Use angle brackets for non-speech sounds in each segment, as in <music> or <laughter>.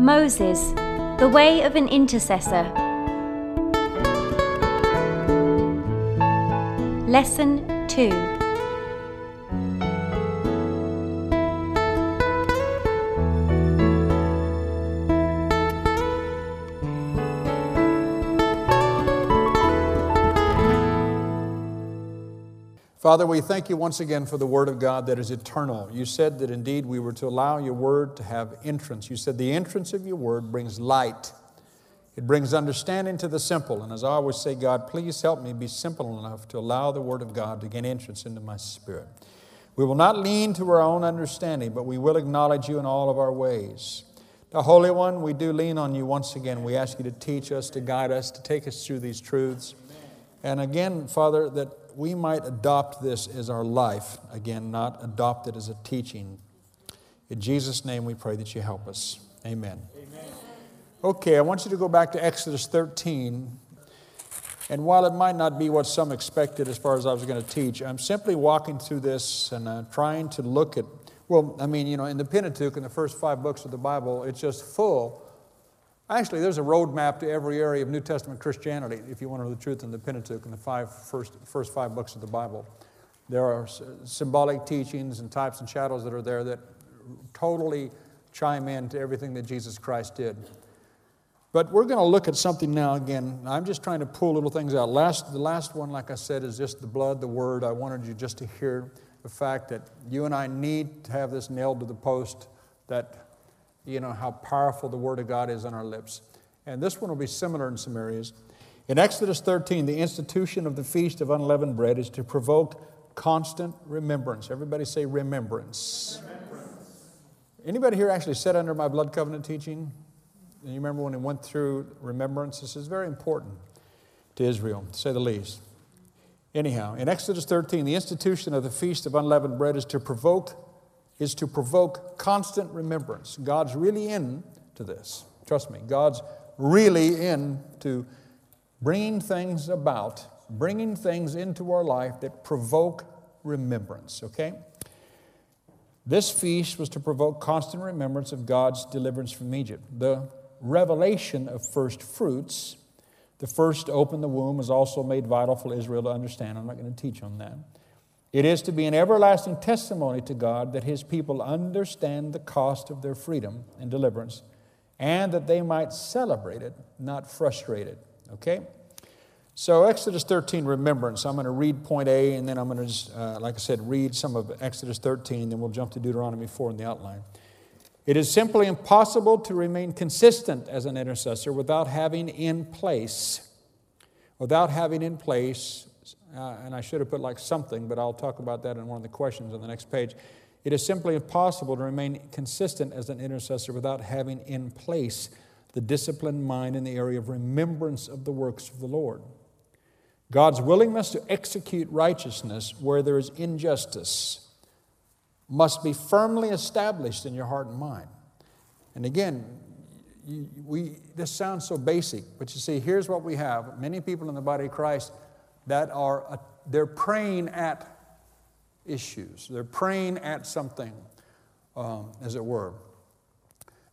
Moses, the way of an intercessor. Lesson 2 Father, we thank you once again for the Word of God that is eternal. You said that indeed we were to allow your Word to have entrance. You said the entrance of your Word brings light, it brings understanding to the simple. And as I always say, God, please help me be simple enough to allow the Word of God to gain entrance into my spirit. We will not lean to our own understanding, but we will acknowledge you in all of our ways. The Holy One, we do lean on you once again. We ask you to teach us, to guide us, to take us through these truths. And again, Father, that we might adopt this as our life. Again, not adopt it as a teaching. In Jesus' name we pray that you help us. Amen. Amen. Okay, I want you to go back to Exodus 13. And while it might not be what some expected as far as I was going to teach, I'm simply walking through this and uh, trying to look at, well, I mean, you know, in the Pentateuch, in the first five books of the Bible, it's just full Actually, there's a roadmap to every area of New Testament Christianity, if you want to know the truth in the Pentateuch and the five first, first five books of the Bible. There are symbolic teachings and types and shadows that are there that totally chime in to everything that Jesus Christ did. But we're going to look at something now again. I'm just trying to pull little things out. Last, the last one, like I said, is just the blood, the word. I wanted you just to hear the fact that you and I need to have this nailed to the post that you know, how powerful the Word of God is on our lips. And this one will be similar in some areas. In Exodus 13, the institution of the Feast of Unleavened Bread is to provoke constant remembrance. Everybody say remembrance. remembrance. Anybody here actually sat under my blood covenant teaching? And you remember when it went through remembrance? This is very important to Israel, to say the least. Anyhow, in Exodus 13, the institution of the Feast of Unleavened Bread is to provoke is to provoke constant remembrance. God's really into this. Trust me, God's really into bringing things about, bringing things into our life that provoke remembrance, okay? This feast was to provoke constant remembrance of God's deliverance from Egypt. The revelation of first fruits, the first to open the womb, is also made vital for Israel to understand. I'm not going to teach on that. It is to be an everlasting testimony to God that His people understand the cost of their freedom and deliverance and that they might celebrate it, not frustrate it. Okay? So, Exodus 13, remembrance. I'm going to read point A and then I'm going to uh, like I said, read some of Exodus 13, then we'll jump to Deuteronomy 4 in the outline. It is simply impossible to remain consistent as an intercessor without having in place, without having in place uh, and I should have put like something, but I'll talk about that in one of the questions on the next page. It is simply impossible to remain consistent as an intercessor without having in place the disciplined mind in the area of remembrance of the works of the Lord. God's willingness to execute righteousness where there is injustice must be firmly established in your heart and mind. And again, we, this sounds so basic, but you see, here's what we have. Many people in the body of Christ that are, uh, they're praying at issues. They're praying at something, um, as it were,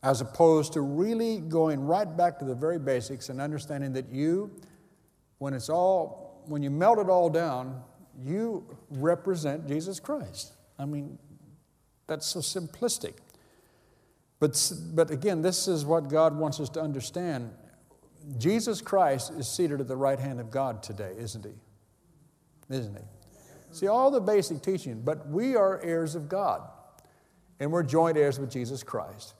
as opposed to really going right back to the very basics and understanding that you, when it's all, when you melt it all down, you represent Jesus Christ. I mean, that's so simplistic. But, but again, this is what God wants us to understand. Jesus Christ is seated at the right hand of God today, isn't he? Isn't he? See, all the basic teaching, but we are heirs of God, and we're joint heirs with Jesus Christ.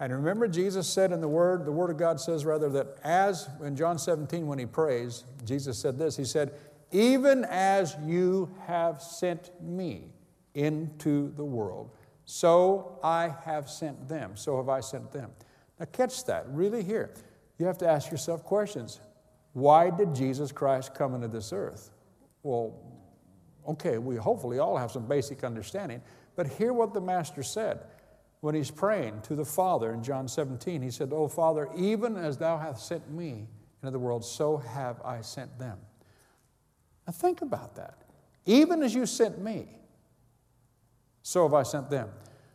And remember, Jesus said in the Word, the Word of God says rather that as in John 17, when he prays, Jesus said this He said, Even as you have sent me into the world, so I have sent them. So have I sent them. Now, catch that really here you have to ask yourself questions. Why did Jesus Christ come into this earth? Well, okay, we hopefully all have some basic understanding, but hear what the Master said when he's praying to the Father in John 17. He said, Oh, Father, even as thou hast sent me into the world, so have I sent them. Now think about that. Even as you sent me, so have I sent them.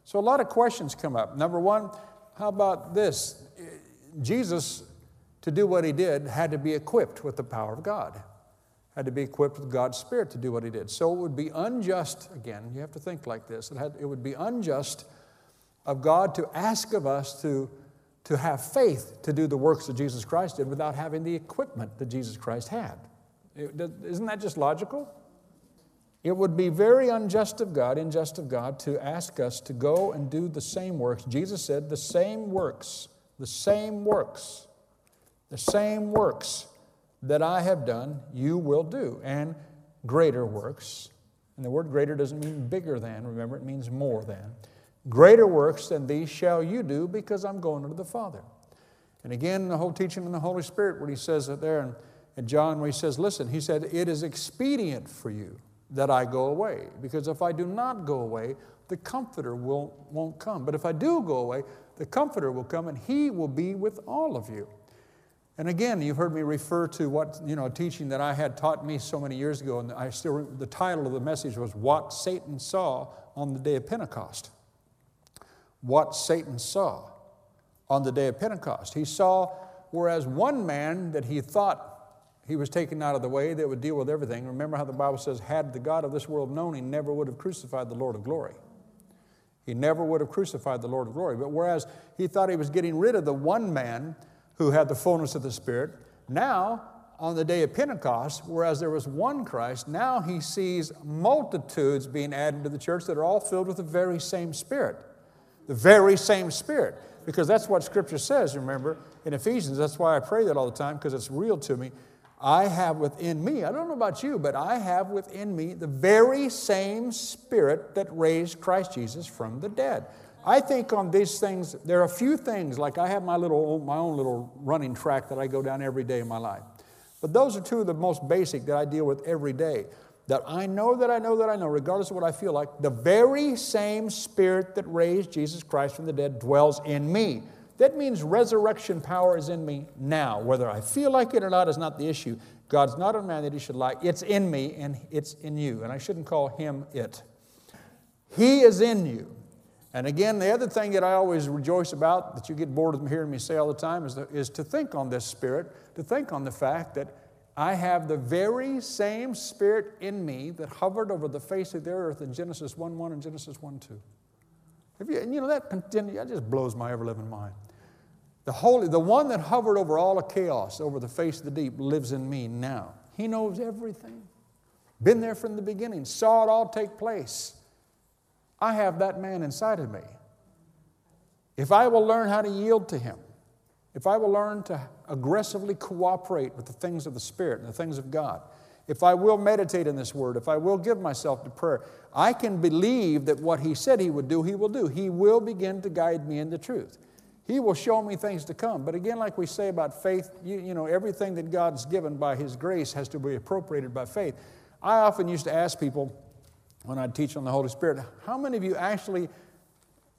So a lot of questions come up. Number one, how about this? Jesus, to do what he did, had to be equipped with the power of God, had to be equipped with God's Spirit to do what he did. So it would be unjust, again, you have to think like this, it, had, it would be unjust of God to ask of us to, to have faith to do the works that Jesus Christ did without having the equipment that Jesus Christ had. Isn't that just logical? It would be very unjust of God, unjust of God, to ask us to go and do the same works. Jesus said, the same works, the same works, the same works that I have done, you will do, and greater works. And the word greater doesn't mean bigger than, remember, it means more than. Greater works than these shall you do because I'm going to the Father. And again, the whole teaching in the Holy Spirit, where he says it there in, in John, where he says, Listen, he said, It is expedient for you that I go away. Because if I do not go away, the Comforter will, won't come. But if I do go away, the Comforter will come and He will be with all of you. And again, you've heard me refer to what, you know, a teaching that I had taught me so many years ago, and I still, the title of the message was What Satan Saw on the Day of Pentecost. What Satan saw on the day of Pentecost. He saw, whereas one man that he thought he was taken out of the way that would deal with everything. Remember how the Bible says, had the God of this world known, he never would have crucified the Lord of glory. He never would have crucified the Lord of glory. But whereas he thought he was getting rid of the one man who had the fullness of the Spirit, now on the day of Pentecost, whereas there was one Christ, now he sees multitudes being added to the church that are all filled with the very same Spirit. The very same Spirit. Because that's what Scripture says, remember, in Ephesians. That's why I pray that all the time, because it's real to me. I have within me, I don't know about you, but I have within me the very same spirit that raised Christ Jesus from the dead. I think on these things, there are a few things, like I have my, little, my own little running track that I go down every day in my life. But those are two of the most basic that I deal with every day. That I know that I know that I know, regardless of what I feel like, the very same spirit that raised Jesus Christ from the dead dwells in me. That means resurrection power is in me now. Whether I feel like it or not is not the issue. God's not a man that he should lie. It's in me and it's in you. And I shouldn't call him it. He is in you. And again, the other thing that I always rejoice about, that you get bored of hearing me say all the time, is, the, is to think on this spirit, to think on the fact that I have the very same spirit in me that hovered over the face of the earth in Genesis 1 1 and Genesis 1 2. Have you, and you know, that, that just blows my ever living mind. The holy, the one that hovered over all of chaos, over the face of the deep, lives in me now. He knows everything. Been there from the beginning, saw it all take place. I have that man inside of me. If I will learn how to yield to him, if I will learn to aggressively cooperate with the things of the Spirit and the things of God, if I will meditate in this word, if I will give myself to prayer, I can believe that what he said he would do, he will do. He will begin to guide me in the truth. He will show me things to come. But again, like we say about faith, you, you know, everything that God's given by His grace has to be appropriated by faith. I often used to ask people when I teach on the Holy Spirit, how many of you actually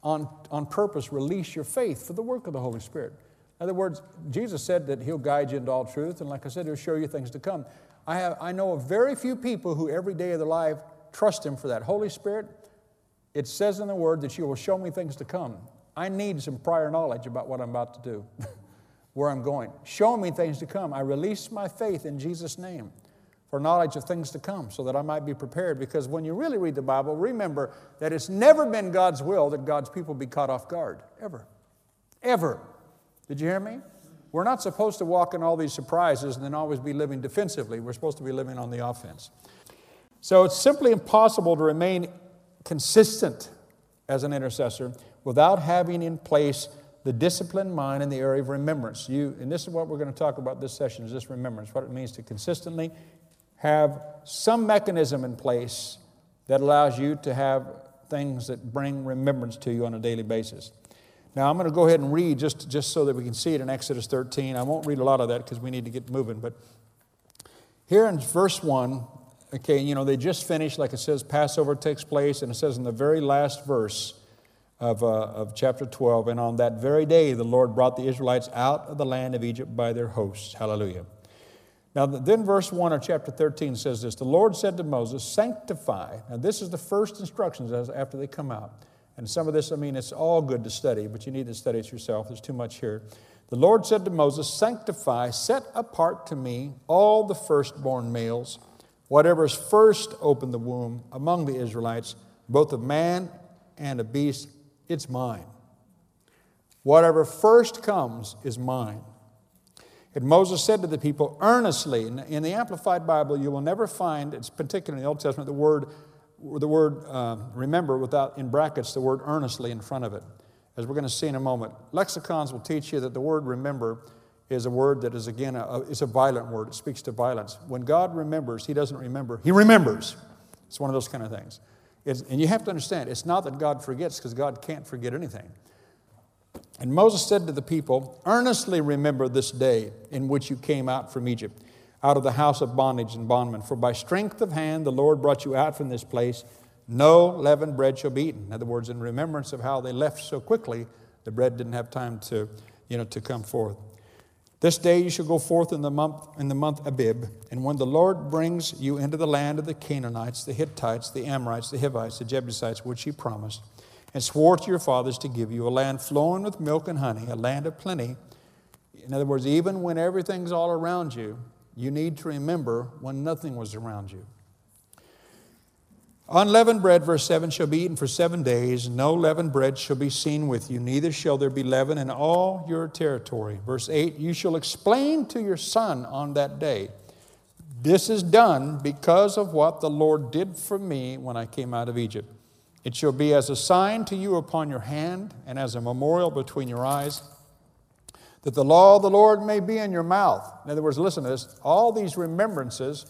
on, on purpose release your faith for the work of the Holy Spirit? In other words, Jesus said that He'll guide you into all truth, and like I said, He'll show you things to come. I, have, I know of very few people who every day of their life trust Him for that. Holy Spirit, it says in the Word that you will show me things to come. I need some prior knowledge about what I'm about to do, <laughs> where I'm going. Show me things to come. I release my faith in Jesus' name for knowledge of things to come so that I might be prepared. Because when you really read the Bible, remember that it's never been God's will that God's people be caught off guard. Ever. Ever. Did you hear me? We're not supposed to walk in all these surprises and then always be living defensively. We're supposed to be living on the offense. So it's simply impossible to remain consistent as an intercessor without having in place the disciplined mind in the area of remembrance. You, and this is what we're going to talk about this session is this remembrance, what it means to consistently have some mechanism in place that allows you to have things that bring remembrance to you on a daily basis. Now, I'm going to go ahead and read just, just so that we can see it in Exodus 13. I won't read a lot of that because we need to get moving. But here in verse 1, okay, you know, they just finished, like it says, Passover takes place, and it says in the very last verse, of, uh, of chapter 12. And on that very day, the Lord brought the Israelites out of the land of Egypt by their hosts. Hallelujah. Now, then, verse 1 of chapter 13 says this The Lord said to Moses, Sanctify. Now, this is the first instructions after they come out. And some of this, I mean, it's all good to study, but you need to study it yourself. There's too much here. The Lord said to Moses, Sanctify, set apart to me all the firstborn males, whatever is first opened the womb among the Israelites, both of man and of beast, it's mine. Whatever first comes is mine. And Moses said to the people earnestly, in the Amplified Bible, you will never find, it's particularly in the Old Testament, the word, the word uh, remember without, in brackets, the word earnestly in front of it as we're going to see in a moment. Lexicons will teach you that the word remember is a word that is, again, a, a violent word. It speaks to violence. When God remembers, He doesn't remember, He remembers. It's one of those kind of things. It's, and you have to understand, it's not that God forgets, because God can't forget anything. And Moses said to the people, Earnestly remember this day in which you came out from Egypt, out of the house of bondage and bondmen. For by strength of hand the Lord brought you out from this place no leavened bread shall be eaten. In other words, in remembrance of how they left so quickly, the bread didn't have time to, you know, to come forth. This day you shall go forth in the month in the month Abib, and when the Lord brings you into the land of the Canaanites, the Hittites, the Amorites, the Hivites, the Jebusites, which he promised, and swore to your fathers to give you a land flowing with milk and honey, a land of plenty. In other words, even when everything's all around you, you need to remember when nothing was around you. Unleavened bread, verse 7, shall be eaten for seven days. No leavened bread shall be seen with you, neither shall there be leaven in all your territory. Verse 8, you shall explain to your son on that day, This is done because of what the Lord did for me when I came out of Egypt. It shall be as a sign to you upon your hand and as a memorial between your eyes, that the law of the Lord may be in your mouth. In other words, listen to this all these remembrances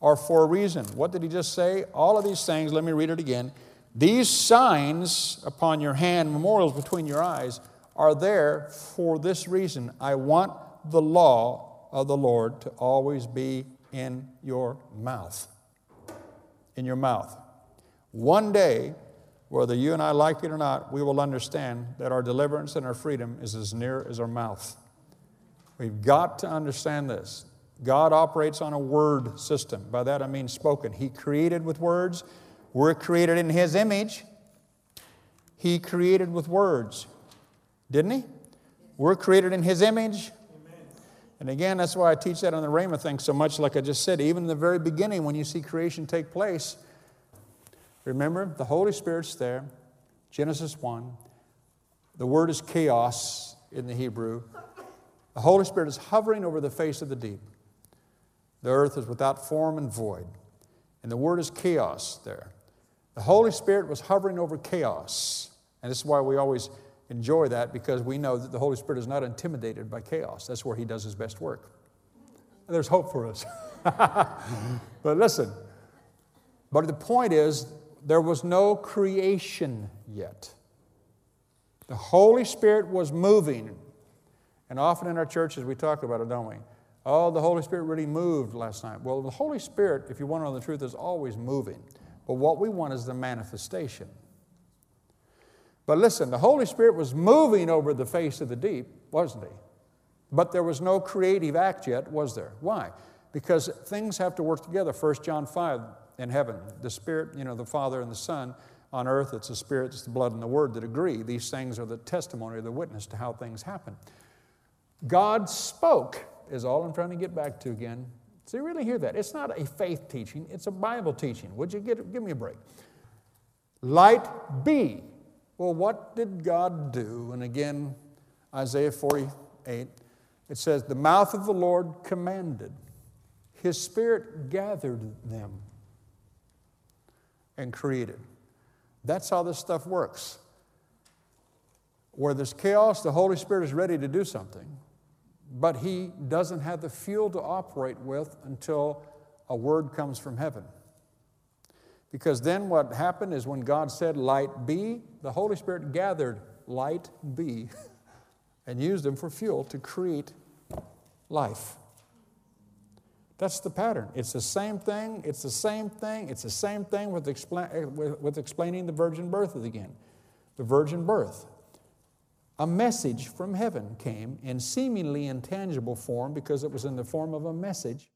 are for a reason. What did he just say? All of these things, let me read it again. These signs upon your hand, memorials between your eyes, are there for this reason. I want the law of the Lord to always be in your mouth. In your mouth. One day, whether you and I like it or not, we will understand that our deliverance and our freedom is as near as our mouth. We've got to understand this. God operates on a word system. By that I mean spoken. He created with words. We're created in His image. He created with words. Didn't He? We're created in His image. And again, that's why I teach that on the Rhema thing so much, like I just said. Even in the very beginning, when you see creation take place, remember the Holy Spirit's there. Genesis 1. The word is chaos in the Hebrew. The Holy Spirit is hovering over the face of the deep. The earth is without form and void. And the word is chaos there. The Holy Spirit was hovering over chaos. And this is why we always enjoy that because we know that the Holy Spirit is not intimidated by chaos. That's where He does His best work. There's hope for us. <laughs> but listen, but the point is, there was no creation yet. The Holy Spirit was moving. And often in our churches we talk about it, don't we? Oh, the Holy Spirit really moved last night. Well, the Holy Spirit, if you want to know the truth, is always moving. But what we want is the manifestation. But listen, the Holy Spirit was moving over the face of the deep, wasn't he? But there was no creative act yet, was there? Why? Because things have to work together. 1 John 5 in heaven, the Spirit, you know, the Father and the Son. On earth, it's the Spirit, it's the blood, and the Word that agree. These things are the testimony the witness to how things happen. God spoke is all I'm trying to get back to again. So you really hear that. It's not a faith teaching, it's a Bible teaching. Would you get, give me a break? Light be. Well, what did God do? And again, Isaiah 48, it says, The mouth of the Lord commanded, His Spirit gathered them and created. That's how this stuff works. Where there's chaos, the Holy Spirit is ready to do something but he doesn't have the fuel to operate with until a word comes from heaven. Because then what happened is when God said, Light be, the Holy Spirit gathered light be <laughs> and used them for fuel to create life. That's the pattern. It's the same thing, it's the same thing, it's the same thing with, expla- eh, with, with explaining the virgin birth again. The virgin birth a message from heaven came in seemingly intangible form because it was in the form of a message.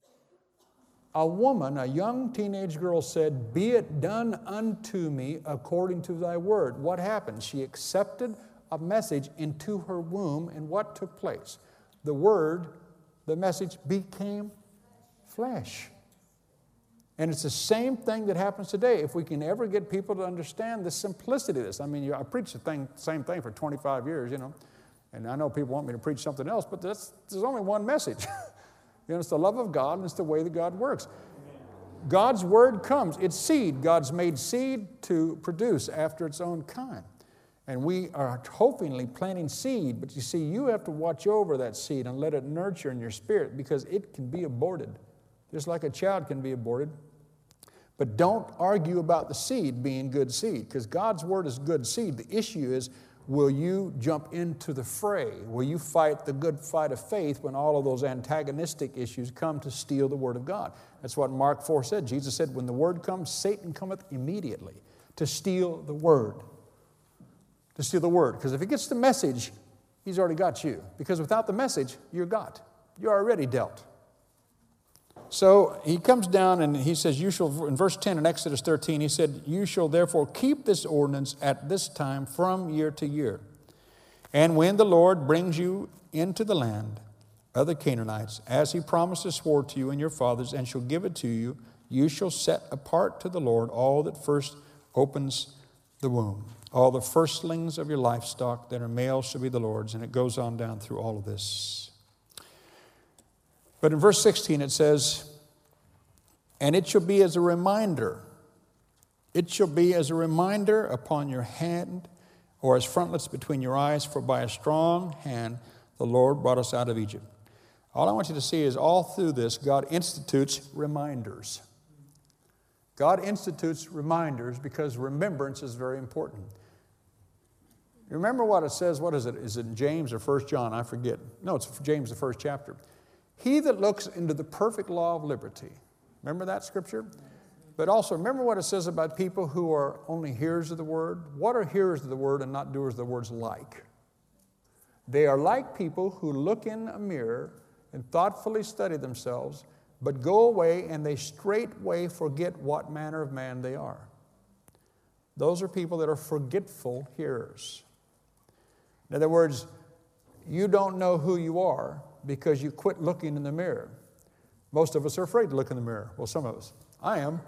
A woman, a young teenage girl, said, Be it done unto me according to thy word. What happened? She accepted a message into her womb, and what took place? The word, the message became flesh. And it's the same thing that happens today. If we can ever get people to understand the simplicity of this. I mean, I preach the thing, same thing for 25 years, you know, and I know people want me to preach something else, but there's only one message. <laughs> you know, it's the love of God and it's the way that God works. God's word comes. It's seed. God's made seed to produce after its own kind. And we are hopefully planting seed, but you see, you have to watch over that seed and let it nurture in your spirit because it can be aborted, just like a child can be aborted. But don't argue about the seed being good seed because God's word is good seed. The issue is will you jump into the fray? Will you fight the good fight of faith when all of those antagonistic issues come to steal the word of God? That's what Mark 4 said. Jesus said, When the word comes, Satan cometh immediately to steal the word to steal the word. Because if he gets the message, he's already got you. Because without the message, you're got. You're already dealt. So he comes down and he says, You shall, in verse 10 in Exodus 13, he said, You shall therefore keep this ordinance at this time from year to year. And when the Lord brings you into the land of the Canaanites, as he promised to swore to you and your fathers, and shall give it to you, you shall set apart to the Lord all that first opens the womb. All the firstlings of your livestock that are male shall be the Lord's. And it goes on down through all of this. But in verse 16 it says, And it shall be as a reminder. It shall be as a reminder upon your hand or as frontlets between your eyes, for by a strong hand the Lord brought us out of Egypt. All I want you to see is all through this, God institutes reminders. God institutes reminders because remembrance is very important. Remember what it says? What is it? Is it in James or First John? I forget. No, it's James, the first chapter. He that looks into the perfect law of liberty. Remember that scripture? But also, remember what it says about people who are only hearers of the word? What are hearers of the word and not doers of the words like? They are like people who look in a mirror and thoughtfully study themselves, but go away and they straightway forget what manner of man they are. Those are people that are forgetful hearers. In other words, you don't know who you are because you quit looking in the mirror. Most of us are afraid to look in the mirror. Well, some of us. I am.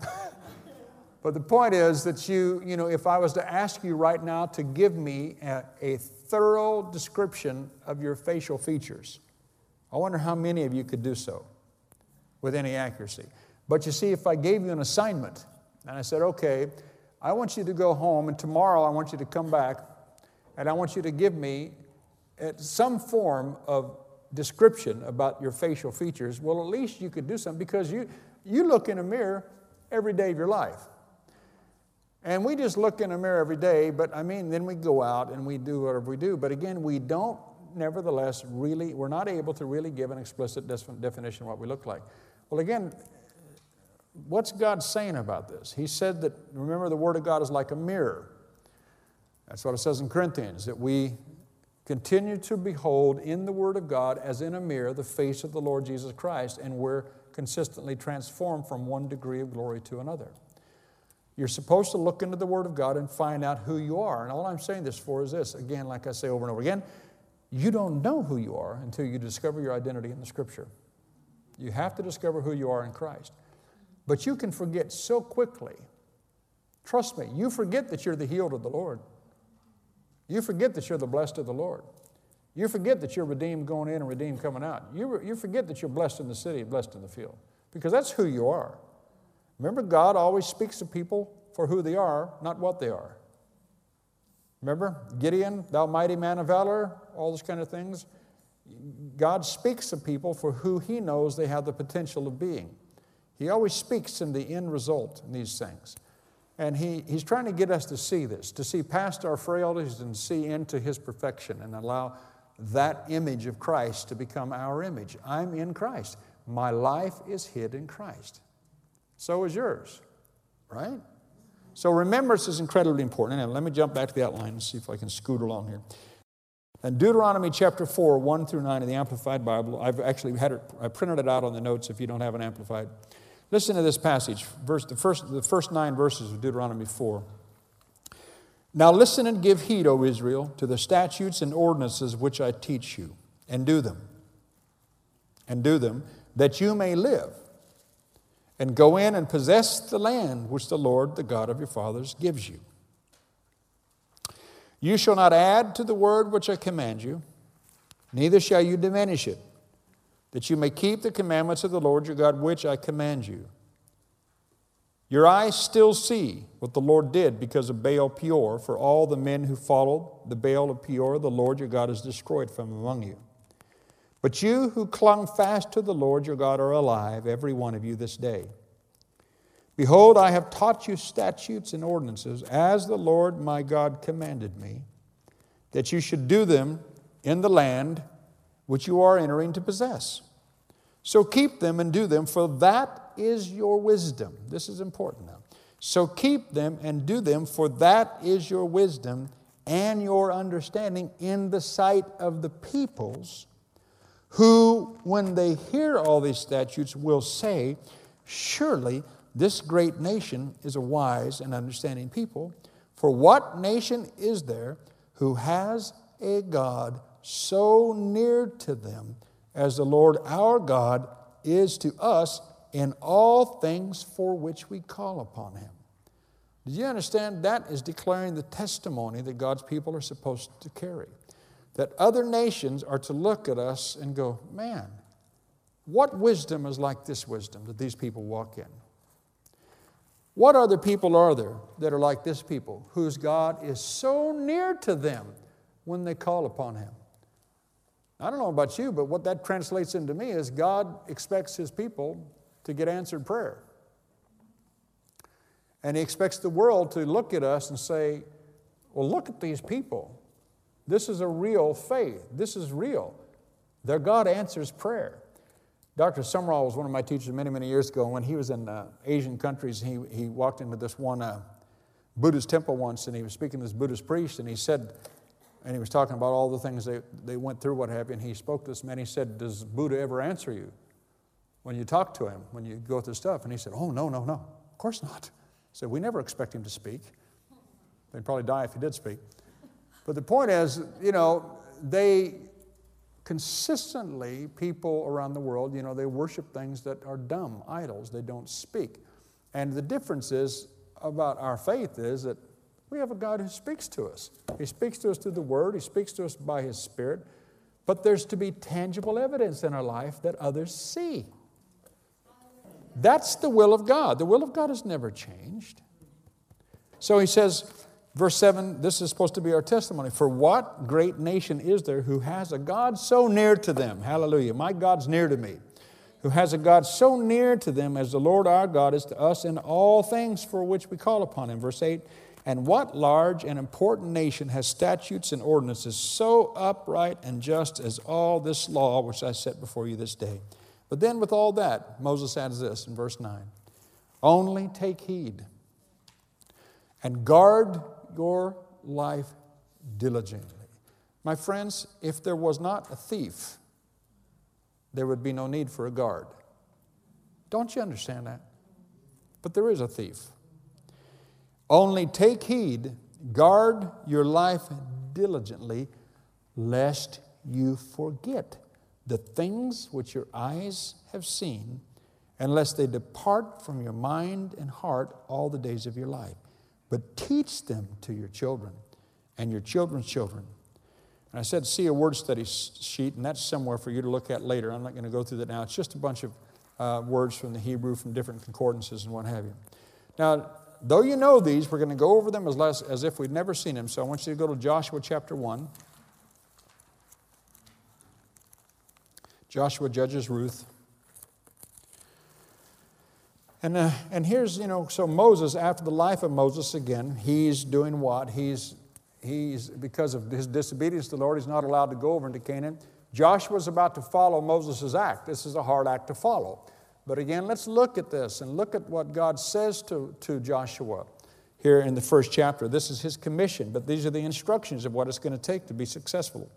<laughs> but the point is that you, you know, if I was to ask you right now to give me a, a thorough description of your facial features, I wonder how many of you could do so with any accuracy. But you see, if I gave you an assignment and I said, okay, I want you to go home and tomorrow I want you to come back and I want you to give me some form of description about your facial features, well, at least you could do something because you, you look in a mirror every day of your life. And we just look in a mirror every day, but I mean, then we go out and we do whatever we do. But again, we don't, nevertheless, really, we're not able to really give an explicit definition of what we look like. Well, again, what's God saying about this? He said that, remember, the Word of God is like a mirror. That's what it says in Corinthians, that we continue to behold in the Word of God as in a mirror the face of the Lord Jesus Christ, and we're consistently transformed from one degree of glory to another. You're supposed to look into the Word of God and find out who you are. And all I'm saying this for is this again, like I say over and over again, you don't know who you are until you discover your identity in the Scripture. You have to discover who you are in Christ. But you can forget so quickly. Trust me, you forget that you're the healed of the Lord. You forget that you're the blessed of the Lord. You forget that you're redeemed going in and redeemed coming out. You, you forget that you're blessed in the city, blessed in the field, because that's who you are. Remember, God always speaks to people for who they are, not what they are. Remember, Gideon, thou mighty man of valor, all those kind of things. God speaks to people for who he knows they have the potential of being. He always speaks in the end result in these things. And he, he's trying to get us to see this, to see past our frailties and see into his perfection and allow that image of Christ to become our image. I'm in Christ. My life is hid in Christ. So is yours, right? So remembrance is incredibly important. And let me jump back to the outline and see if I can scoot along here. And Deuteronomy chapter 4, 1 through 9 in the Amplified Bible, I've actually had it, I printed it out on the notes if you don't have an Amplified. Listen to this passage, verse, the, first, the first nine verses of Deuteronomy 4. Now listen and give heed, O Israel, to the statutes and ordinances which I teach you, and do them. And do them, that you may live, and go in and possess the land which the Lord, the God of your fathers, gives you. You shall not add to the word which I command you, neither shall you diminish it, that you may keep the commandments of the Lord your God, which I command you. Your eyes still see what the Lord did because of Baal Peor, for all the men who followed the Baal of Peor, the Lord your God has destroyed from among you. But you who clung fast to the Lord your God are alive, every one of you this day. Behold, I have taught you statutes and ordinances, as the Lord my God commanded me, that you should do them in the land which you are entering to possess. So keep them and do them, for that is your wisdom. This is important now. So keep them and do them, for that is your wisdom and your understanding in the sight of the peoples, who, when they hear all these statutes, will say, Surely this great nation is a wise and understanding people. For what nation is there who has a God so near to them as the Lord our God is to us in all things for which we call upon him. Do you understand? That is declaring the testimony that God's people are supposed to carry. That other nations are to look at us and go, man, what wisdom is like this wisdom that these people walk in? What other people are there that are like this people, whose God is so near to them when they call upon Him? I don't know about you, but what that translates into me is God expects His people to get answered prayer. And He expects the world to look at us and say, well, look at these people. This is a real faith. This is real. Their God answers prayer. Dr. Sumrall was one of my teachers many, many years ago. When he was in uh, Asian countries, he, he walked into this one uh, Buddhist temple once and he was speaking to this Buddhist priest and he said, and he was talking about all the things they, they went through, what have you, and he spoke to this man. He said, Does Buddha ever answer you when you talk to him, when you go through stuff? And he said, Oh, no, no, no, of course not. He said, We never expect him to speak. They'd probably die if he did speak. But the point is, you know, they consistently, people around the world, you know, they worship things that are dumb, idols. They don't speak. And the difference is about our faith is that we have a God who speaks to us. He speaks to us through the Word, He speaks to us by His Spirit, but there's to be tangible evidence in our life that others see. That's the will of God. The will of God has never changed. So He says, verse 7, this is supposed to be our testimony. For what great nation is there who has a God so near to them? Hallelujah. My God's near to me. Who has a God so near to them as the Lord our God is to us in all things for which we call upon Him. Verse 8, and what large and important nation has statutes and ordinances so upright and just as all this law which I set before you this day? But then, with all that, Moses adds this in verse 9 Only take heed and guard your life diligently. My friends, if there was not a thief, there would be no need for a guard. Don't you understand that? But there is a thief. Only take heed, guard your life diligently, lest you forget the things which your eyes have seen, unless they depart from your mind and heart all the days of your life. But teach them to your children and your children's children. And I said, see a word study sheet, and that's somewhere for you to look at later. I'm not going to go through that now. It's just a bunch of uh, words from the Hebrew from different concordances and what have you. Now, though you know these, we're going to go over them as, less, as if we'd never seen them. So I want you to go to Joshua chapter 1. Joshua judges Ruth. And, uh, and here's, you know, so Moses, after the life of Moses again, he's doing what? He's, he's, because of his disobedience to the Lord, he's not allowed to go over into Canaan. Joshua's about to follow Moses' act. This is a hard act to follow. But again, let's look at this and look at what God says to, to Joshua here in the first chapter. This is his commission, but these are the instructions of what it's going to take to be successful.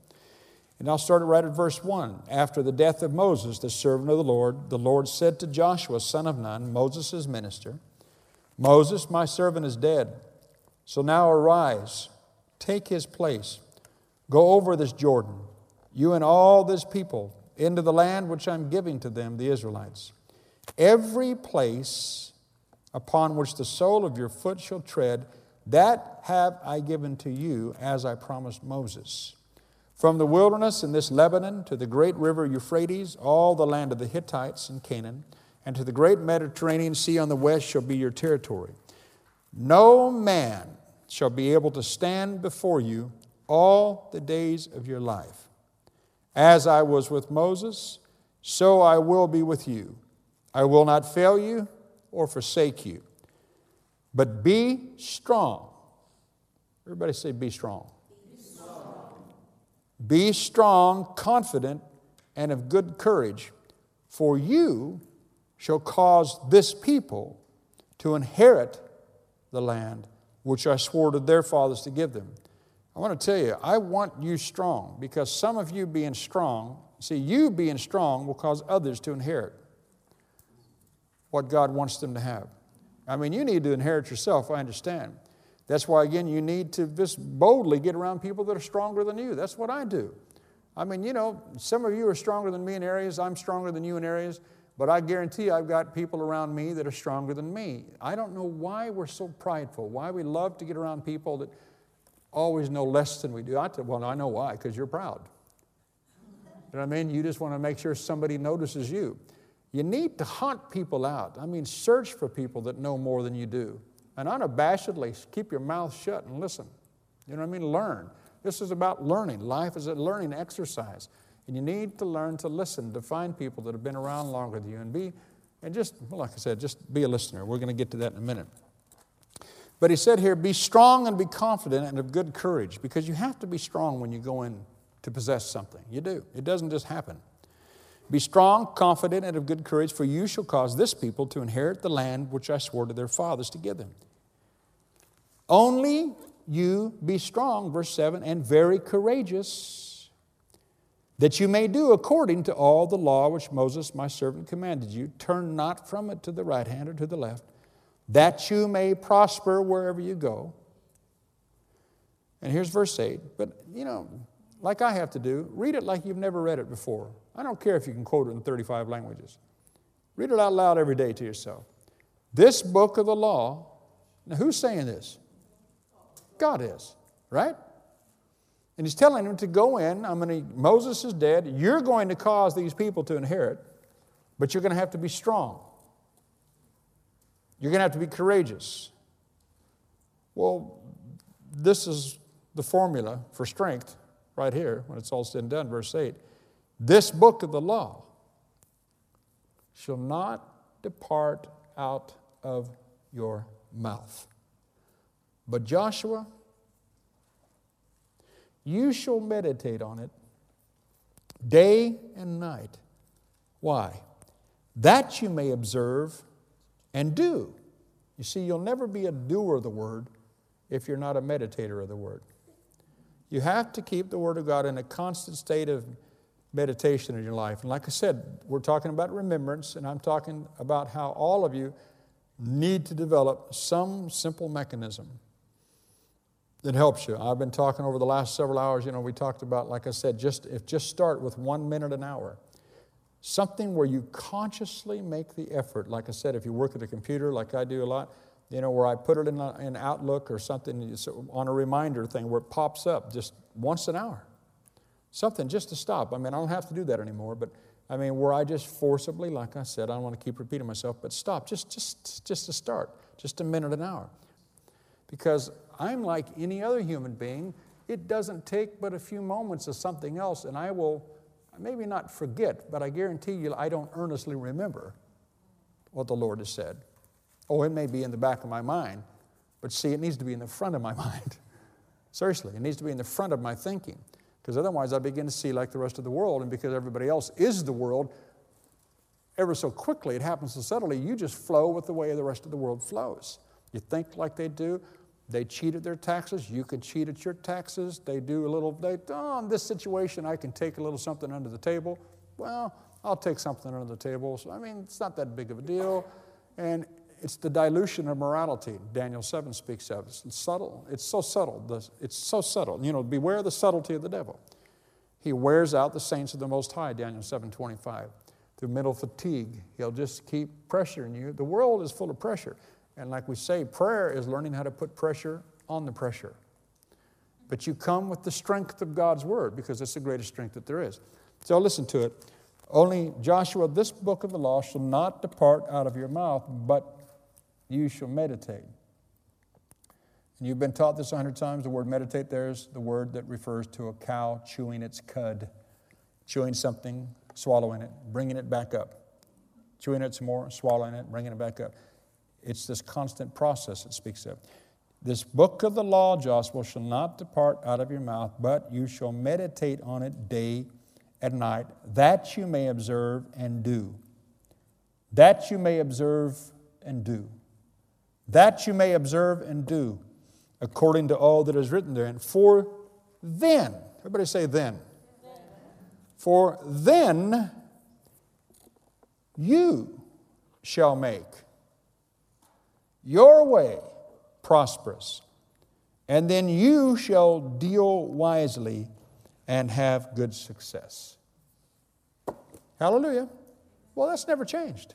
And I'll start right at verse 1. After the death of Moses, the servant of the Lord, the Lord said to Joshua, son of Nun, Moses' minister, Moses, my servant, is dead. So now arise, take his place, go over this Jordan, you and all this people, into the land which I'm giving to them, the Israelites. Every place upon which the sole of your foot shall tread, that have I given to you, as I promised Moses. From the wilderness in this Lebanon to the great river Euphrates, all the land of the Hittites and Canaan, and to the great Mediterranean Sea on the west shall be your territory. No man shall be able to stand before you all the days of your life. As I was with Moses, so I will be with you. I will not fail you or forsake you. But be strong. Everybody say, be strong. Be strong, be strong confident, and of good courage, for you shall cause this people to inherit the land which I swore to their fathers to give them. I want to tell you, I want you strong because some of you being strong, see, you being strong will cause others to inherit what God wants them to have. I mean, you need to inherit yourself, I understand. That's why, again, you need to just boldly get around people that are stronger than you. That's what I do. I mean, you know, some of you are stronger than me in areas, I'm stronger than you in areas, but I guarantee I've got people around me that are stronger than me. I don't know why we're so prideful, why we love to get around people that always know less than we do. I tell, well, I know why, because you're proud. You know what I mean? You just want to make sure somebody notices you. You need to hunt people out. I mean, search for people that know more than you do. And unabashedly, keep your mouth shut and listen. You know what I mean? Learn. This is about learning. Life is a learning exercise. And you need to learn to listen, to find people that have been around longer than you, and be, and just, well, like I said, just be a listener. We're going to get to that in a minute. But he said here, be strong and be confident and of good courage, because you have to be strong when you go in to possess something. You do. It doesn't just happen. Be strong, confident, and of good courage, for you shall cause this people to inherit the land which I swore to their fathers to give them. Only you be strong, verse 7, and very courageous, that you may do according to all the law which Moses my servant commanded you. Turn not from it to the right hand or to the left, that you may prosper wherever you go. And here's verse 8. But, you know, like I have to do, read it like you've never read it before. I don't care if you can quote it in 35 languages. Read it out loud every day to yourself. This book of the law, now who's saying this? God is, right? And he's telling him to go in. I'm going to, Moses is dead. You're going to cause these people to inherit, but you're going to have to be strong. You're going to have to be courageous. Well, this is the formula for strength right here when it's all said and done, verse 8. This book of the law shall not depart out of your mouth. But Joshua, you shall meditate on it day and night. Why? That you may observe and do. You see, you'll never be a doer of the word if you're not a meditator of the word. You have to keep the word of God in a constant state of meditation in your life. And like I said, we're talking about remembrance, and I'm talking about how all of you need to develop some simple mechanism that helps you. I've been talking over the last several hours, you know, we talked about, like I said, just if just start with one minute an hour. Something where you consciously make the effort. Like I said, if you work at a computer, like I do a lot, you know, where I put it in, a, in Outlook or something on a reminder thing where it pops up just once an hour. Something just to stop. I mean, I don't have to do that anymore, but I mean, where I just forcibly, like I said, I don't want to keep repeating myself, but stop, just, just, just to start, just a minute an hour. Because I'm like any other human being. It doesn't take but a few moments of something else, and I will maybe not forget, but I guarantee you I don't earnestly remember what the Lord has said. Oh, it may be in the back of my mind, but see, it needs to be in the front of my <laughs> mind. Seriously, it needs to be in the front of my thinking. Because otherwise, I begin to see like the rest of the world, and because everybody else is the world, ever so quickly, it happens so subtly, you just flow with the way the rest of the world flows. You think like they do. They cheat at their taxes. You can cheat at your taxes. They do a little, they, oh, in this situation, I can take a little something under the table. Well, I'll take something under the table. So, I mean, it's not that big of a deal. And it's the dilution of morality Daniel 7 speaks of. It's subtle. It's so subtle. It's so subtle. You know, beware the subtlety of the devil. He wears out the saints of the Most High, Daniel 7 25. Through mental fatigue, he'll just keep pressuring you. The world is full of pressure. And like we say, prayer is learning how to put pressure on the pressure. But you come with the strength of God's word because it's the greatest strength that there is. So listen to it. Only Joshua, this book of the law shall not depart out of your mouth, but you shall meditate. And you've been taught this a hundred times. The word meditate there is the word that refers to a cow chewing its cud, chewing something, swallowing it, bringing it back up, chewing it some more, swallowing it, bringing it back up. It's this constant process it speaks of. This book of the law, Joshua, shall not depart out of your mouth, but you shall meditate on it day and night, that you may observe and do. That you may observe and do. That you may observe and do, according to all that is written therein. For then, everybody say then. For then you shall make your way prosperous, and then you shall deal wisely and have good success. Hallelujah. Well, that's never changed.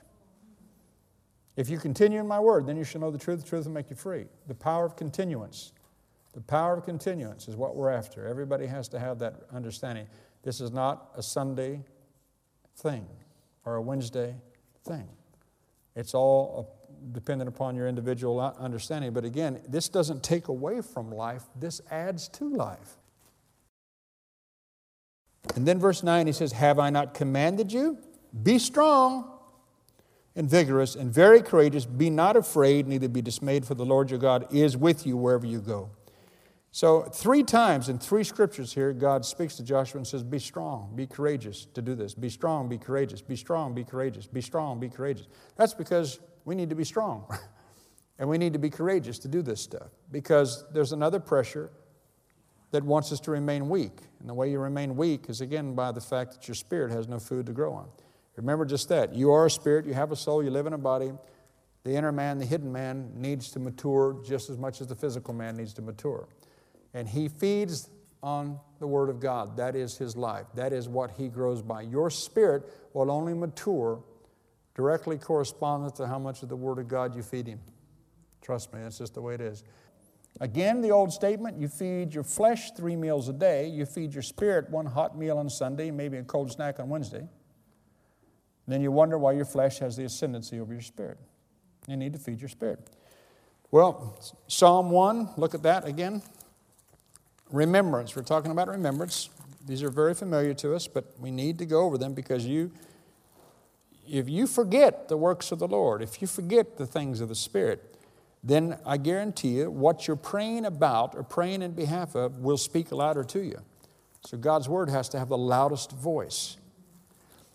If you continue in my word, then you shall know the truth, the truth will make you free. The power of continuance. The power of continuance is what we're after. Everybody has to have that understanding. This is not a Sunday thing or a Wednesday thing. It's all dependent upon your individual understanding. But again, this doesn't take away from life, this adds to life. And then verse 9, he says, Have I not commanded you? Be strong and vigorous and very courageous. Be not afraid, neither be dismayed, for the Lord your God is with you wherever you go. So, three times in three scriptures here, God speaks to Joshua and says, Be strong, be courageous to do this. Be strong, be courageous. Be strong, be courageous. Be strong, be courageous. That's because we need to be strong. <laughs> and we need to be courageous to do this stuff because there's another pressure that wants us to remain weak. And the way you remain weak is again by the fact that your spirit has no food to grow on. Remember just that. You are a spirit, you have a soul, you live in a body. The inner man, the hidden man, needs to mature just as much as the physical man needs to mature. And he feeds on the Word of God. That is his life. That is what he grows by. Your spirit will only mature directly correspondent to how much of the Word of God you feed Him. Trust me, that's just the way it is. Again, the old statement you feed your flesh three meals a day, you feed your spirit one hot meal on Sunday, maybe a cold snack on Wednesday. Then you wonder why your flesh has the ascendancy over your spirit. You need to feed your spirit. Well, Psalm 1, look at that again. Remembrance. We're talking about remembrance. These are very familiar to us, but we need to go over them because you if you forget the works of the Lord, if you forget the things of the Spirit, then I guarantee you what you're praying about or praying in behalf of will speak louder to you. So God's word has to have the loudest voice.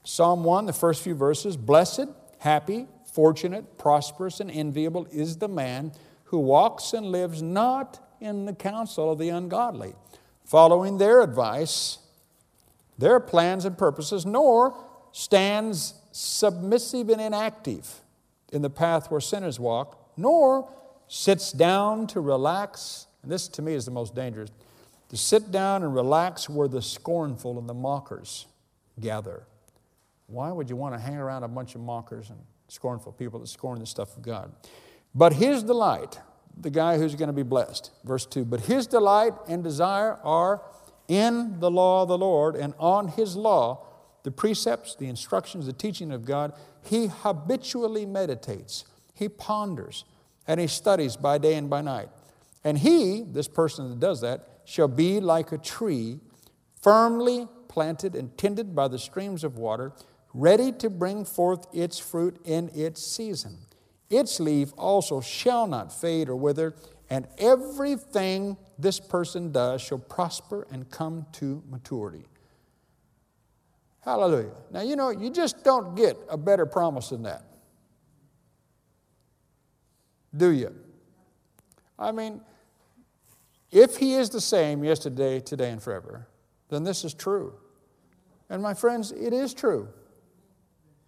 Psalm 1, the first few verses Blessed, happy, fortunate, prosperous, and enviable is the man who walks and lives not in the counsel of the ungodly, following their advice, their plans and purposes, nor stands submissive and inactive in the path where sinners walk, nor sits down to relax. And this to me is the most dangerous to sit down and relax where the scornful and the mockers gather. Why would you want to hang around a bunch of mockers and scornful people that scorn the stuff of God? But his delight, the guy who's going to be blessed, verse 2 But his delight and desire are in the law of the Lord, and on his law the precepts, the instructions, the teaching of God, he habitually meditates, he ponders, and he studies by day and by night. And he, this person that does that, shall be like a tree firmly planted and tended by the streams of water, ready to bring forth its fruit in its season. Its leaf also shall not fade or wither, and everything this person does shall prosper and come to maturity. Hallelujah. Now, you know, you just don't get a better promise than that. Do you? I mean, if He is the same yesterday, today, and forever, then this is true. And my friends, it is true.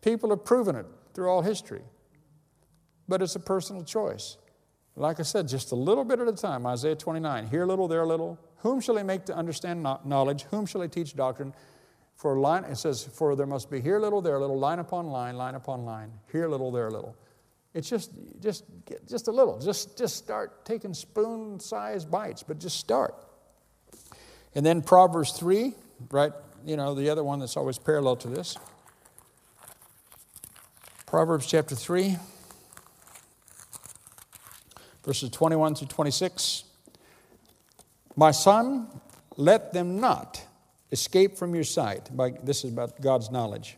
People have proven it through all history. but it's a personal choice. Like I said, just a little bit at a time. Isaiah 29 here a little, there a little. Whom shall he make to understand knowledge? Whom shall he teach doctrine? For line, it says, For there must be here a little, there a little, line upon line, line upon line, here a little, there a little. It's just, just, just a little. Just, just start taking spoon sized bites, but just start. And then Proverbs 3, right? You know, the other one that's always parallel to this. Proverbs chapter 3, verses 21 through 26. My son, let them not escape from your sight. This is about God's knowledge.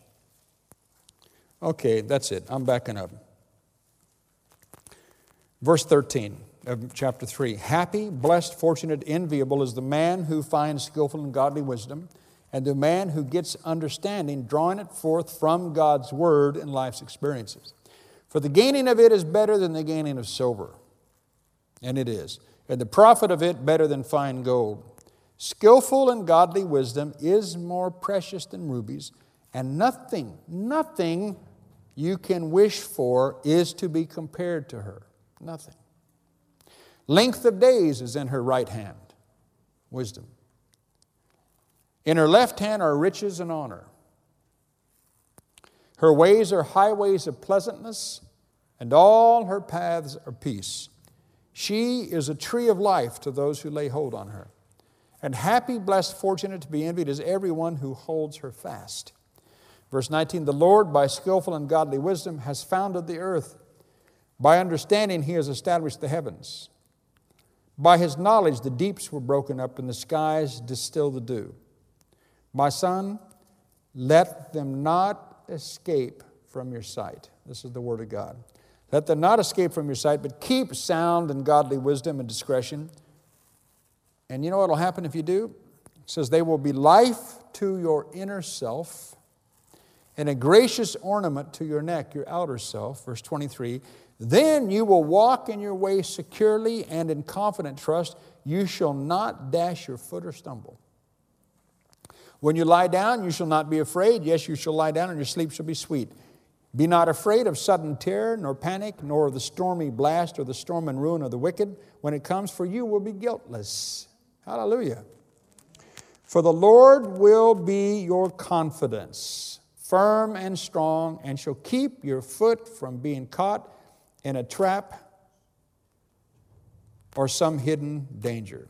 Okay, that's it. I'm backing up. Verse 13 of chapter 3 Happy, blessed, fortunate, enviable is the man who finds skillful and godly wisdom, and the man who gets understanding, drawing it forth from God's word and life's experiences. For the gaining of it is better than the gaining of silver, and it is, and the profit of it better than fine gold. Skillful and godly wisdom is more precious than rubies, and nothing, nothing you can wish for is to be compared to her. Nothing. Length of days is in her right hand, wisdom. In her left hand are riches and honor. Her ways are highways of pleasantness, and all her paths are peace. She is a tree of life to those who lay hold on her. And happy, blessed, fortunate to be envied is everyone who holds her fast. Verse 19 The Lord, by skillful and godly wisdom, has founded the earth. By understanding, he has established the heavens. By his knowledge, the deeps were broken up and the skies distill the dew. My son, let them not escape from your sight. This is the word of God. Let them not escape from your sight, but keep sound and godly wisdom and discretion. And you know what will happen if you do? It says, They will be life to your inner self and a gracious ornament to your neck, your outer self. Verse 23 then you will walk in your way securely and in confident trust. You shall not dash your foot or stumble. When you lie down, you shall not be afraid. Yes, you shall lie down, and your sleep shall be sweet. Be not afraid of sudden terror, nor panic, nor of the stormy blast or the storm and ruin of the wicked when it comes, for you will be guiltless. Hallelujah. For the Lord will be your confidence, firm and strong, and shall keep your foot from being caught in a trap or some hidden danger.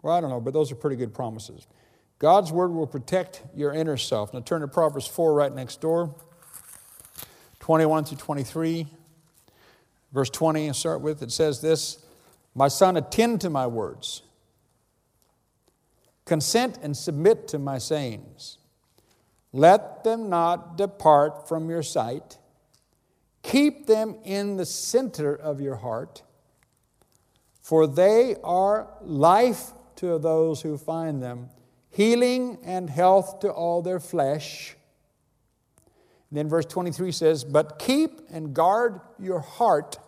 Well, I don't know, but those are pretty good promises. God's word will protect your inner self. Now turn to Proverbs 4 right next door, 21 through 23. Verse 20, I'll start with, it says this My son, attend to my words, consent and submit to my sayings. Let them not depart from your sight. Keep them in the center of your heart, for they are life to those who find them, healing and health to all their flesh. And then verse 23 says, But keep and guard your heart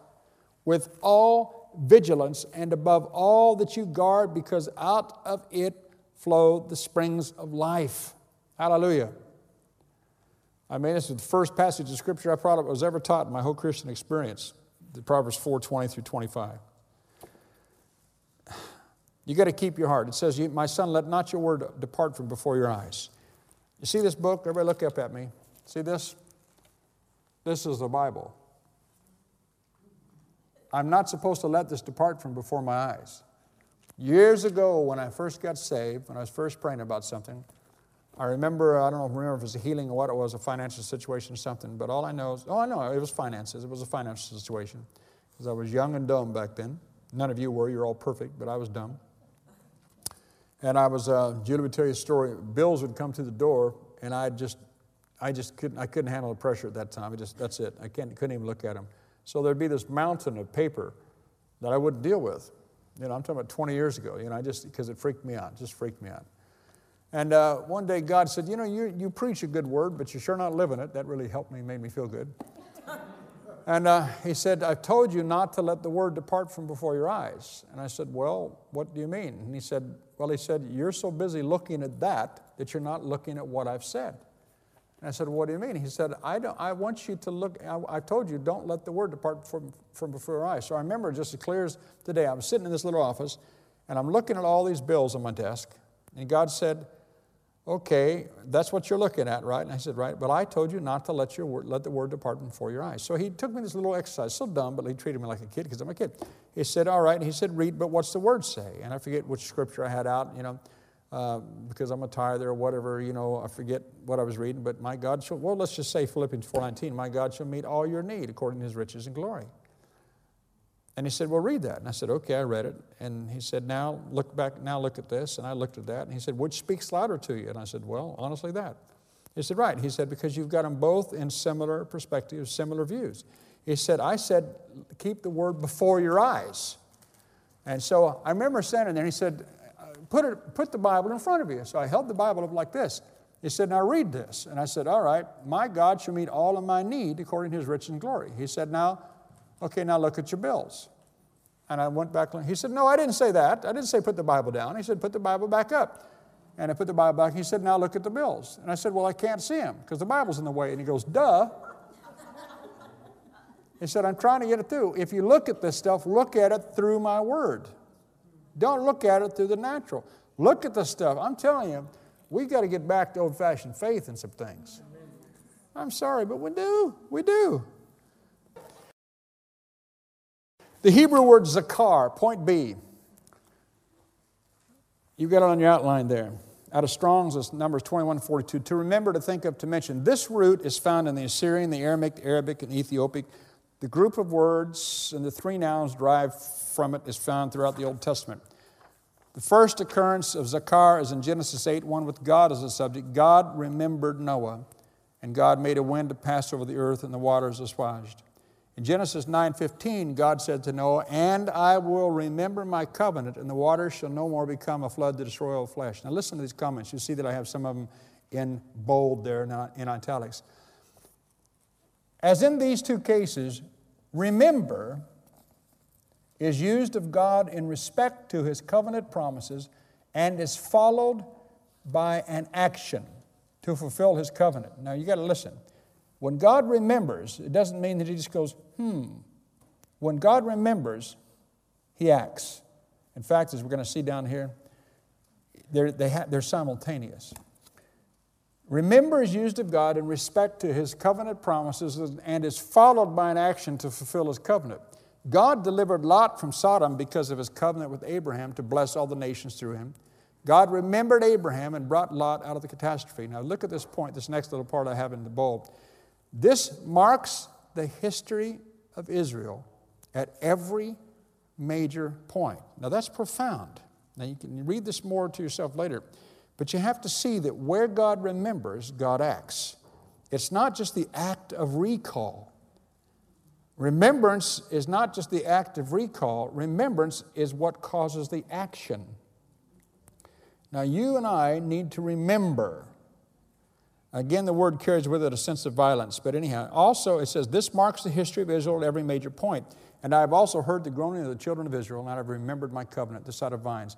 with all vigilance, and above all that you guard, because out of it flow the springs of life. Hallelujah. I mean, this is the first passage of Scripture I probably was ever taught in my whole Christian experience, the Proverbs 4 20 through 25. You got to keep your heart. It says, My son, let not your word depart from before your eyes. You see this book? Everybody look up at me. See this? This is the Bible. I'm not supposed to let this depart from before my eyes. Years ago, when I first got saved, when I was first praying about something, I remember, I don't know, remember if it was a healing or what it was, a financial situation or something, but all I know is, oh, I know, it was finances. It was a financial situation. Because I was young and dumb back then. None of you were, you're all perfect, but I was dumb. And I was, uh, Julie would tell you a story. Bills would come through the door, and I just, I just couldn't, I couldn't handle the pressure at that time. I just, that's it. I can't, couldn't even look at them. So there'd be this mountain of paper that I wouldn't deal with. You know, I'm talking about 20 years ago. You know, I just, because it freaked me out, just freaked me out. And uh, one day God said, You know, you, you preach a good word, but you're sure not living it. That really helped me, made me feel good. And uh, He said, I've told you not to let the word depart from before your eyes. And I said, Well, what do you mean? And He said, Well, He said, You're so busy looking at that that you're not looking at what I've said. And I said, What do you mean? He said, I, don't, I want you to look, I, I told you, don't let the word depart from, from before your eyes. So I remember just as clear as today, I was sitting in this little office and I'm looking at all these bills on my desk. And God said, Okay, that's what you're looking at, right? And I said, Right, but I told you not to let, your word, let the word depart before your eyes. So he took me this little exercise, so dumb, but he treated me like a kid because I'm a kid. He said, All right. And he said, Read, but what's the word say? And I forget which scripture I had out, you know, uh, because I'm a tither or whatever, you know, I forget what I was reading, but my God shall, well, let's just say Philippians 4.19, my God shall meet all your need according to his riches and glory. And he said, Well, read that. And I said, Okay, I read it. And he said, Now look back, now look at this. And I looked at that. And he said, Which speaks louder to you? And I said, Well, honestly, that. He said, Right. He said, Because you've got them both in similar perspectives, similar views. He said, I said, Keep the word before your eyes. And so I remember standing there, and he said, uh, put, it, put the Bible in front of you. So I held the Bible up like this. He said, Now read this. And I said, All right, my God shall meet all of my need according to his riches and glory. He said, Now, Okay, now look at your bills. And I went back. He said, No, I didn't say that. I didn't say put the Bible down. He said, Put the Bible back up. And I put the Bible back. He said, Now look at the bills. And I said, Well, I can't see them because the Bible's in the way. And he goes, Duh. He said, I'm trying to get it through. If you look at this stuff, look at it through my word. Don't look at it through the natural. Look at the stuff. I'm telling you, we've got to get back to old fashioned faith in some things. I'm sorry, but we do. We do. The Hebrew word zakar, point B. You've got it on your outline there. Out of Strong's, it's Numbers 2142. To remember, to think of, to mention. This root is found in the Assyrian, the Aramaic, Arabic, and Ethiopic. The group of words and the three nouns derived from it is found throughout the Old Testament. The first occurrence of Zakar is in Genesis 8 1 with God as a subject. God remembered Noah, and God made a wind to pass over the earth, and the waters assuaged. In Genesis 9:15, God said to Noah, "And I will remember my covenant, and the waters shall no more become a flood to destroy all flesh." Now listen to these comments. You see that I have some of them in bold there not uh, in italics. As in these two cases, remember is used of God in respect to his covenant promises and is followed by an action to fulfill his covenant. Now you got to listen. When God remembers, it doesn't mean that He just goes, hmm. When God remembers, He acts. In fact, as we're going to see down here, they're, they ha- they're simultaneous. Remember is used of God in respect to His covenant promises and is followed by an action to fulfill His covenant. God delivered Lot from Sodom because of His covenant with Abraham to bless all the nations through him. God remembered Abraham and brought Lot out of the catastrophe. Now, look at this point, this next little part I have in the bold. This marks the history of Israel at every major point. Now, that's profound. Now, you can read this more to yourself later, but you have to see that where God remembers, God acts. It's not just the act of recall. Remembrance is not just the act of recall, remembrance is what causes the action. Now, you and I need to remember Again, the word carries with it a sense of violence. But anyhow, also it says, This marks the history of Israel at every major point. And I have also heard the groaning of the children of Israel, and I have remembered my covenant, the side of vines.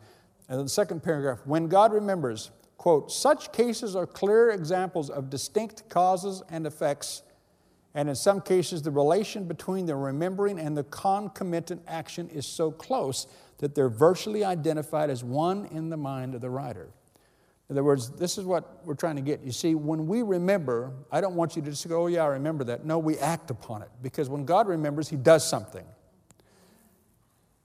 And the second paragraph, when God remembers, quote, such cases are clear examples of distinct causes and effects, and in some cases, the relation between the remembering and the concomitant action is so close that they're virtually identified as one in the mind of the writer. In other words, this is what we're trying to get. You see, when we remember, I don't want you to just go, oh, yeah, I remember that. No, we act upon it because when God remembers, He does something.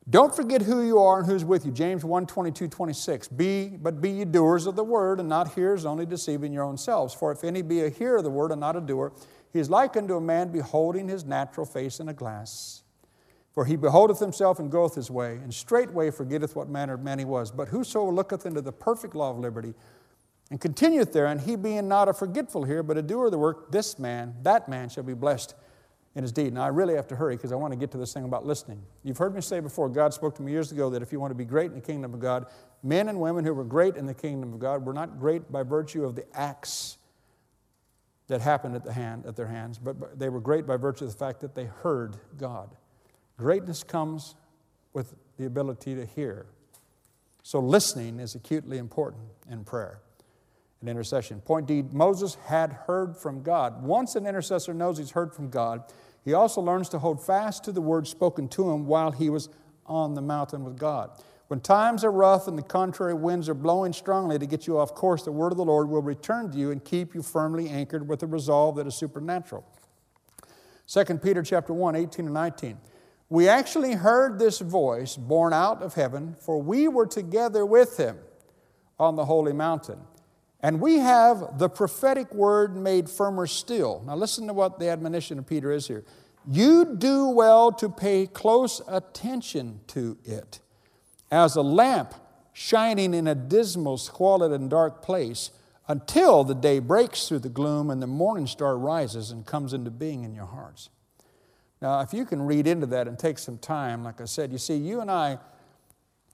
Don't forget who you are and who's with you. James 1 22, 26. Be, but be ye doers of the word and not hearers only deceiving your own selves. For if any be a hearer of the word and not a doer, he is like unto a man beholding his natural face in a glass. For he beholdeth himself and goeth his way, and straightway forgetteth what manner of man he was. But whoso looketh into the perfect law of liberty, and continueth there, and he being not a forgetful here, but a doer of the work, this man, that man shall be blessed in his deed. Now, I really have to hurry because I want to get to this thing about listening. You've heard me say before, God spoke to me years ago that if you want to be great in the kingdom of God, men and women who were great in the kingdom of God were not great by virtue of the acts that happened at, the hand, at their hands, but they were great by virtue of the fact that they heard God. Greatness comes with the ability to hear. So, listening is acutely important in prayer. and intercession. Point D Moses had heard from God. Once an intercessor knows he's heard from God, he also learns to hold fast to the word spoken to him while he was on the mountain with God. When times are rough and the contrary winds are blowing strongly to get you off course, the word of the Lord will return to you and keep you firmly anchored with a resolve that is supernatural. 2 Peter chapter 1, 18 and 19. We actually heard this voice borne out of heaven, for we were together with him on the holy mountain. And we have the prophetic word made firmer still. Now, listen to what the admonition of Peter is here. You do well to pay close attention to it. As a lamp shining in a dismal, squalid, and dark place until the day breaks through the gloom and the morning star rises and comes into being in your hearts. Now, if you can read into that and take some time, like I said, you see, you and I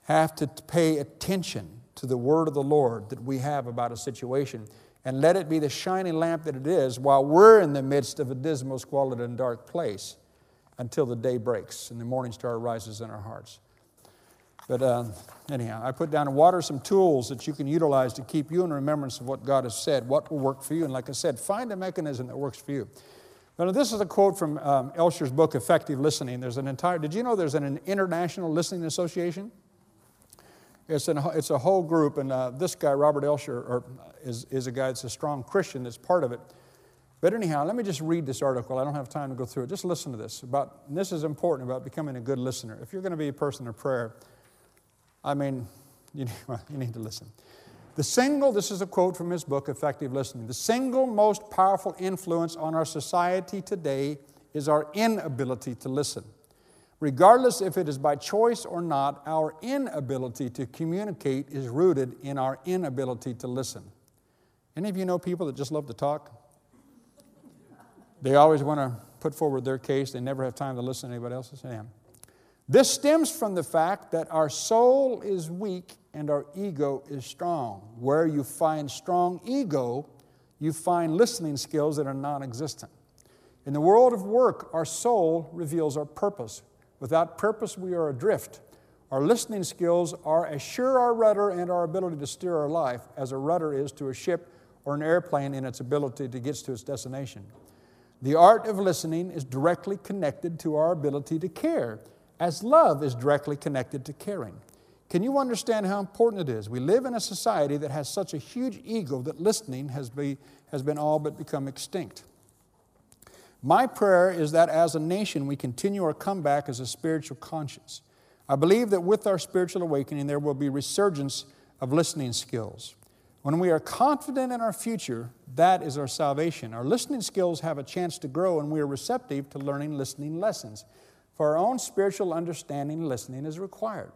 have to pay attention to the word of the Lord that we have about a situation and let it be the shining lamp that it is while we're in the midst of a dismal, squalid, and dark place until the day breaks and the morning star rises in our hearts. But uh, anyhow, I put down in water some tools that you can utilize to keep you in remembrance of what God has said, what will work for you. And like I said, find a mechanism that works for you. Now, this is a quote from um, Elsher's book, Effective Listening. There's an entire, did you know there's an international listening association? It's, an, it's a whole group, and uh, this guy, Robert Elsher, or, is, is a guy that's a strong Christian that's part of it. But anyhow, let me just read this article. I don't have time to go through it. Just listen to this. About, this is important about becoming a good listener. If you're going to be a person of prayer, I mean, <laughs> you need, well, you need to listen. The single, this is a quote from his book, Effective Listening, the single most powerful influence on our society today is our inability to listen. Regardless if it is by choice or not, our inability to communicate is rooted in our inability to listen. Any of you know people that just love to talk? They always want to put forward their case, they never have time to listen to anybody else's. Yeah. This stems from the fact that our soul is weak and our ego is strong. Where you find strong ego, you find listening skills that are non existent. In the world of work, our soul reveals our purpose. Without purpose, we are adrift. Our listening skills are as sure our rudder and our ability to steer our life as a rudder is to a ship or an airplane in its ability to get to its destination. The art of listening is directly connected to our ability to care, as love is directly connected to caring. Can you understand how important it is? We live in a society that has such a huge ego that listening has, be, has been all but become extinct. My prayer is that as a nation we continue our comeback as a spiritual conscience. I believe that with our spiritual awakening there will be resurgence of listening skills. When we are confident in our future, that is our salvation. Our listening skills have a chance to grow and we are receptive to learning listening lessons. For our own spiritual understanding, and listening is required.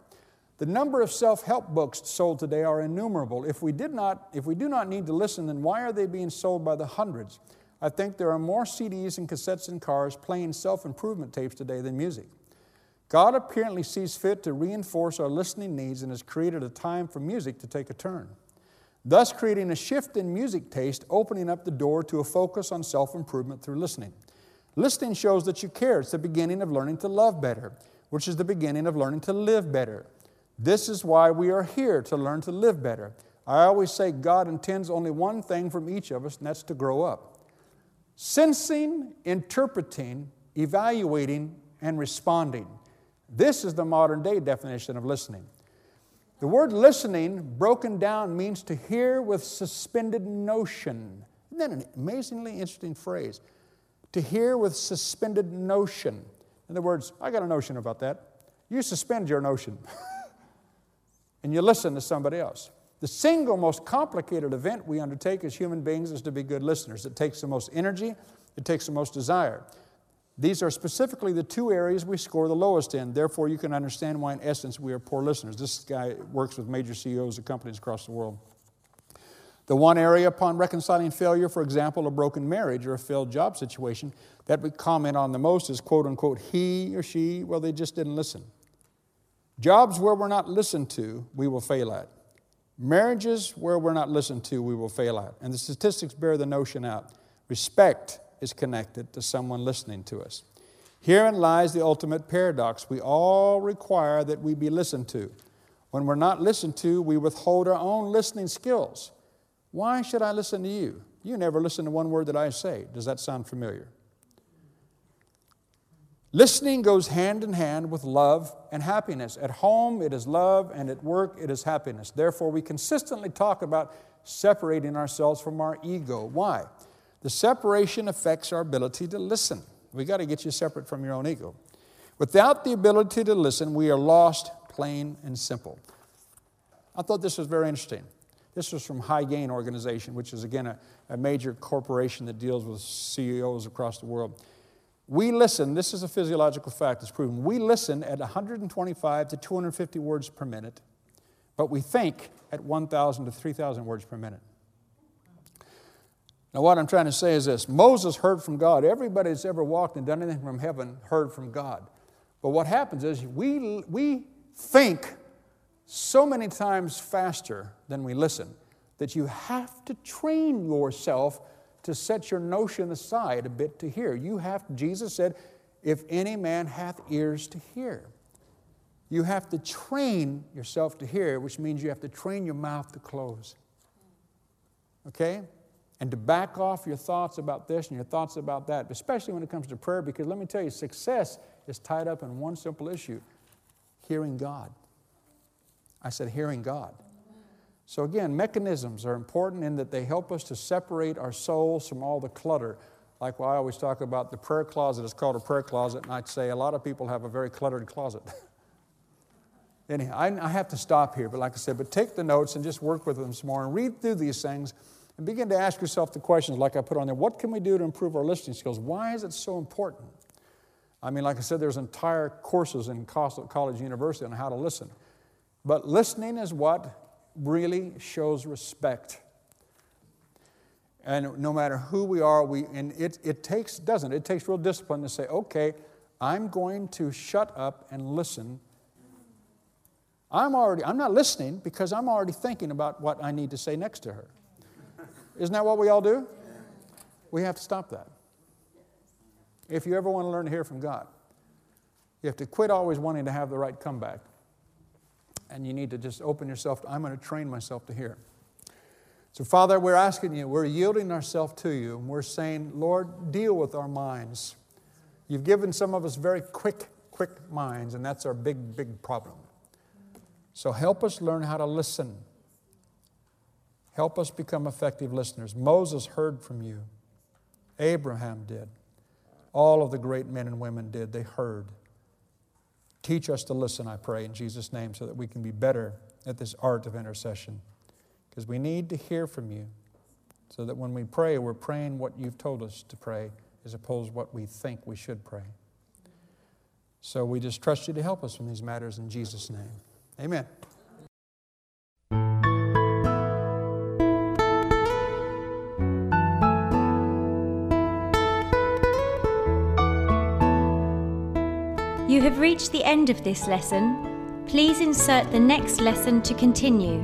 The number of self-help books sold today are innumerable. If we, did not, if we do not need to listen, then why are they being sold by the hundreds? I think there are more CDs and cassettes in cars playing self improvement tapes today than music. God apparently sees fit to reinforce our listening needs and has created a time for music to take a turn, thus creating a shift in music taste, opening up the door to a focus on self improvement through listening. Listening shows that you care. It's the beginning of learning to love better, which is the beginning of learning to live better. This is why we are here to learn to live better. I always say God intends only one thing from each of us, and that's to grow up sensing, interpreting, evaluating, and responding. This is the modern day definition of listening. The word listening, broken down, means to hear with suspended notion. Isn't that an amazingly interesting phrase? To hear with suspended notion. In other words, I got a notion about that. You suspend your notion <laughs> and you listen to somebody else. The single most complicated event we undertake as human beings is to be good listeners. It takes the most energy, it takes the most desire. These are specifically the two areas we score the lowest in. Therefore, you can understand why, in essence, we are poor listeners. This guy works with major CEOs of companies across the world. The one area upon reconciling failure, for example, a broken marriage or a failed job situation, that we comment on the most is quote unquote, he or she, well, they just didn't listen. Jobs where we're not listened to, we will fail at. Marriages where we're not listened to, we will fail at. And the statistics bear the notion out. Respect is connected to someone listening to us. Herein lies the ultimate paradox. We all require that we be listened to. When we're not listened to, we withhold our own listening skills. Why should I listen to you? You never listen to one word that I say. Does that sound familiar? Listening goes hand in hand with love and happiness. At home, it is love, and at work, it is happiness. Therefore, we consistently talk about separating ourselves from our ego. Why? The separation affects our ability to listen. We got to get you separate from your own ego. Without the ability to listen, we are lost, plain and simple. I thought this was very interesting. This was from High Gain Organization, which is again a, a major corporation that deals with CEOs across the world. We listen, this is a physiological fact, it's proven. We listen at 125 to 250 words per minute, but we think at 1,000 to 3,000 words per minute. Now, what I'm trying to say is this Moses heard from God. Everybody that's ever walked and done anything from heaven heard from God. But what happens is we, we think so many times faster than we listen that you have to train yourself to set your notion aside a bit to hear. You have, Jesus said, if any man hath ears to hear. You have to train yourself to hear, which means you have to train your mouth to close. Okay? And to back off your thoughts about this and your thoughts about that, especially when it comes to prayer, because let me tell you, success is tied up in one simple issue hearing God. I said, hearing God. So, again, mechanisms are important in that they help us to separate our souls from all the clutter. Like I always talk about the prayer closet is called a prayer closet, and I'd say a lot of people have a very cluttered closet. <laughs> Anyhow, I, I have to stop here, but like I said, but take the notes and just work with them some more and read through these things and begin to ask yourself the questions like I put on there. What can we do to improve our listening skills? Why is it so important? I mean, like I said, there's entire courses in college, university on how to listen. But listening is what really shows respect. And no matter who we are, we, and it, it takes, doesn't it? It takes real discipline to say, okay, I'm going to shut up and listen. I'm already, I'm not listening because I'm already thinking about what I need to say next to her. Isn't that what we all do? We have to stop that. If you ever want to learn to hear from God, you have to quit always wanting to have the right comeback. And you need to just open yourself. To, I'm going to train myself to hear. So, Father, we're asking you, we're yielding ourselves to you, and we're saying, Lord, deal with our minds. You've given some of us very quick, quick minds, and that's our big, big problem. So, help us learn how to listen. Help us become effective listeners. Moses heard from you, Abraham did. All of the great men and women did. They heard. Teach us to listen, I pray, in Jesus' name, so that we can be better at this art of intercession. Because we need to hear from you, so that when we pray, we're praying what you've told us to pray, as opposed to what we think we should pray. So we just trust you to help us in these matters in Jesus' name. Amen. Reached the end of this lesson. Please insert the next lesson to continue.